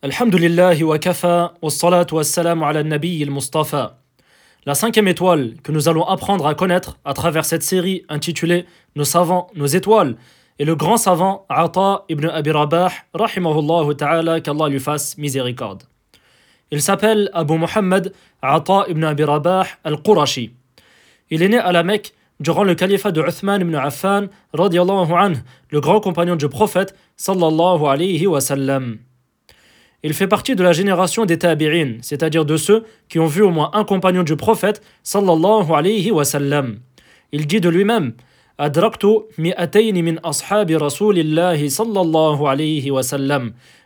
Kafa wa salatu wa salam ala nabi al-Mustafa. La cinquième étoile que nous allons apprendre à connaître à travers cette série intitulée Nos savants, nos étoiles est le grand savant Ata ibn Abi Rabah, rahimahullah ta'ala, qu'Allah lui fasse miséricorde. Il s'appelle Abu Muhammad Ata ibn Abi Rabah al-Qurashi. Il est né à la Mecque durant le califat de Uthman ibn Affan, radiallahu anhu, le grand compagnon du prophète, sallallahu alayhi wa sallam. Il fait partie de la génération des tabi'in, c'est-à-dire de ceux qui ont vu au moins un compagnon du prophète sallallahu alayhi wa sallam. Il dit de lui-même.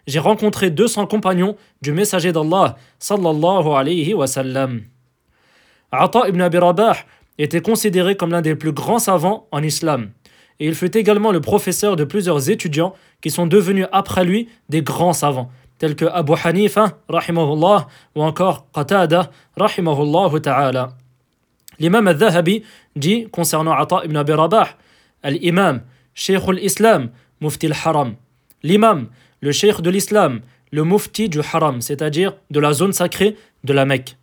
J'ai rencontré 200 compagnons du messager d'Allah sallallahu alayhi wa sallam. Ata ibn Abi Rabah était considéré comme l'un des plus grands savants en islam. Et il fut également le professeur de plusieurs étudiants qui sont devenus après lui des grands savants tels que Abu Hanifa, rahimahullah, ou encore Qatada, rahimahullah ta'ala. L'imam al-Dhahabi dit concernant Ata ibn Abi Rabah, l'imam, Sheikh al-Islam, Mufti al-Haram. L'imam, le Sheikh de l'Islam, le Mufti du Haram, c'est-à-dire de la zone sacrée de la Mecque.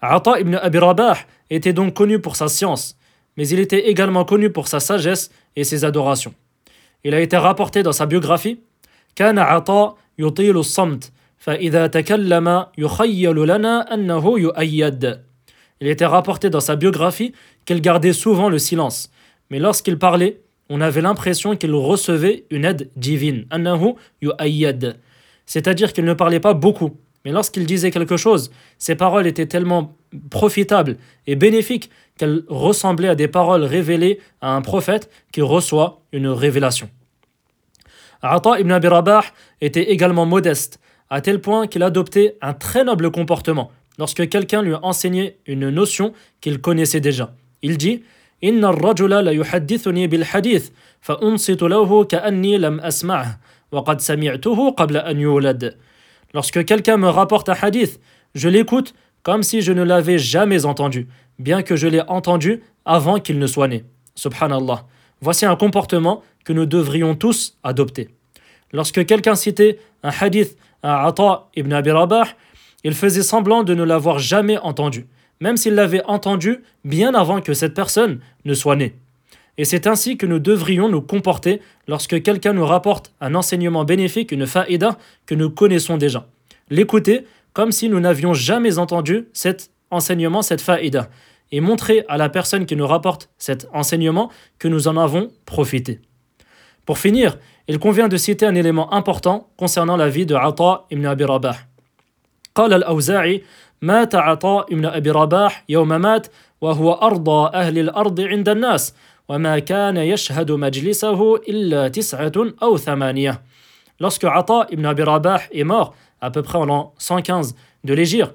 Ata ibn Abi Rabah était donc connu pour sa science, mais il était également connu pour sa sagesse et ses adorations. Il a été rapporté dans sa biographie Kana Ata يطيل الصمت فإذا تكلم يخيل لنا أنه يؤيد Il était rapporté dans sa biographie qu'il gardait souvent le silence, mais lorsqu'il parlait, on avait l'impression qu'il recevait une aide divine. أنه يؤيد C'est-à-dire qu'il ne parlait pas beaucoup, mais lorsqu'il disait quelque chose, ses paroles étaient tellement profitables et bénéfiques qu'elles ressemblaient à des paroles révélées à un prophète qui reçoit une révélation. Ata ibn Abi Rabah était également modeste, à tel point qu'il adoptait un très noble comportement lorsque quelqu'un lui enseignait une notion qu'il connaissait déjà. Il dit Inna lam qabla. Lorsque quelqu'un me rapporte un hadith, je l'écoute comme si je ne l'avais jamais entendu, bien que je l'ai entendu avant qu'il ne soit né. Subhanallah. Voici un comportement que nous devrions tous adopter. Lorsque quelqu'un citait un hadith à Ata ibn Abi Rabah, il faisait semblant de ne l'avoir jamais entendu, même s'il l'avait entendu bien avant que cette personne ne soit née. Et c'est ainsi que nous devrions nous comporter lorsque quelqu'un nous rapporte un enseignement bénéfique, une faïda que nous connaissons déjà. L'écouter comme si nous n'avions jamais entendu cet enseignement, cette faïda, et montrer à la personne qui nous rapporte cet enseignement que nous en avons profité. Pour finir, il convient de citer un élément important concernant la vie de Ata ibn Abi Rabah. قال الأوزاعي مات عطاء ibn أبي رباح يوم مات وهو أرضى أهل الأرض عند الناس وما كان يشهد مجلسه إلا تسعة أو ثمانية Lorsque Ata ibn Abi Rabah est mort, à peu près en l'an 115 de l'Égypte,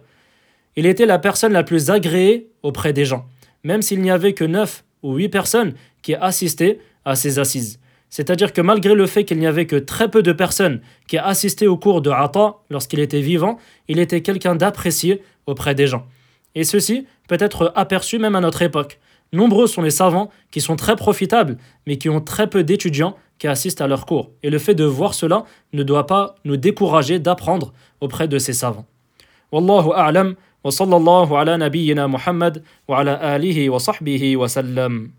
il était la personne la plus agréée auprès des gens, même s'il n'y avait que 9 ou 8 personnes qui assistaient à ses assises. C'est-à-dire que malgré le fait qu'il n'y avait que très peu de personnes qui assistaient au cours de Ata lorsqu'il était vivant, il était quelqu'un d'apprécié auprès des gens. Et ceci peut être aperçu même à notre époque. Nombreux sont les savants qui sont très profitables, mais qui ont très peu d'étudiants qui assistent à leurs cours. Et le fait de voir cela ne doit pas nous décourager d'apprendre auprès de ces savants. Wallahu a'lam wa sallallahu ala Muhammad wa ala alihi wa sahbihi wa sallam.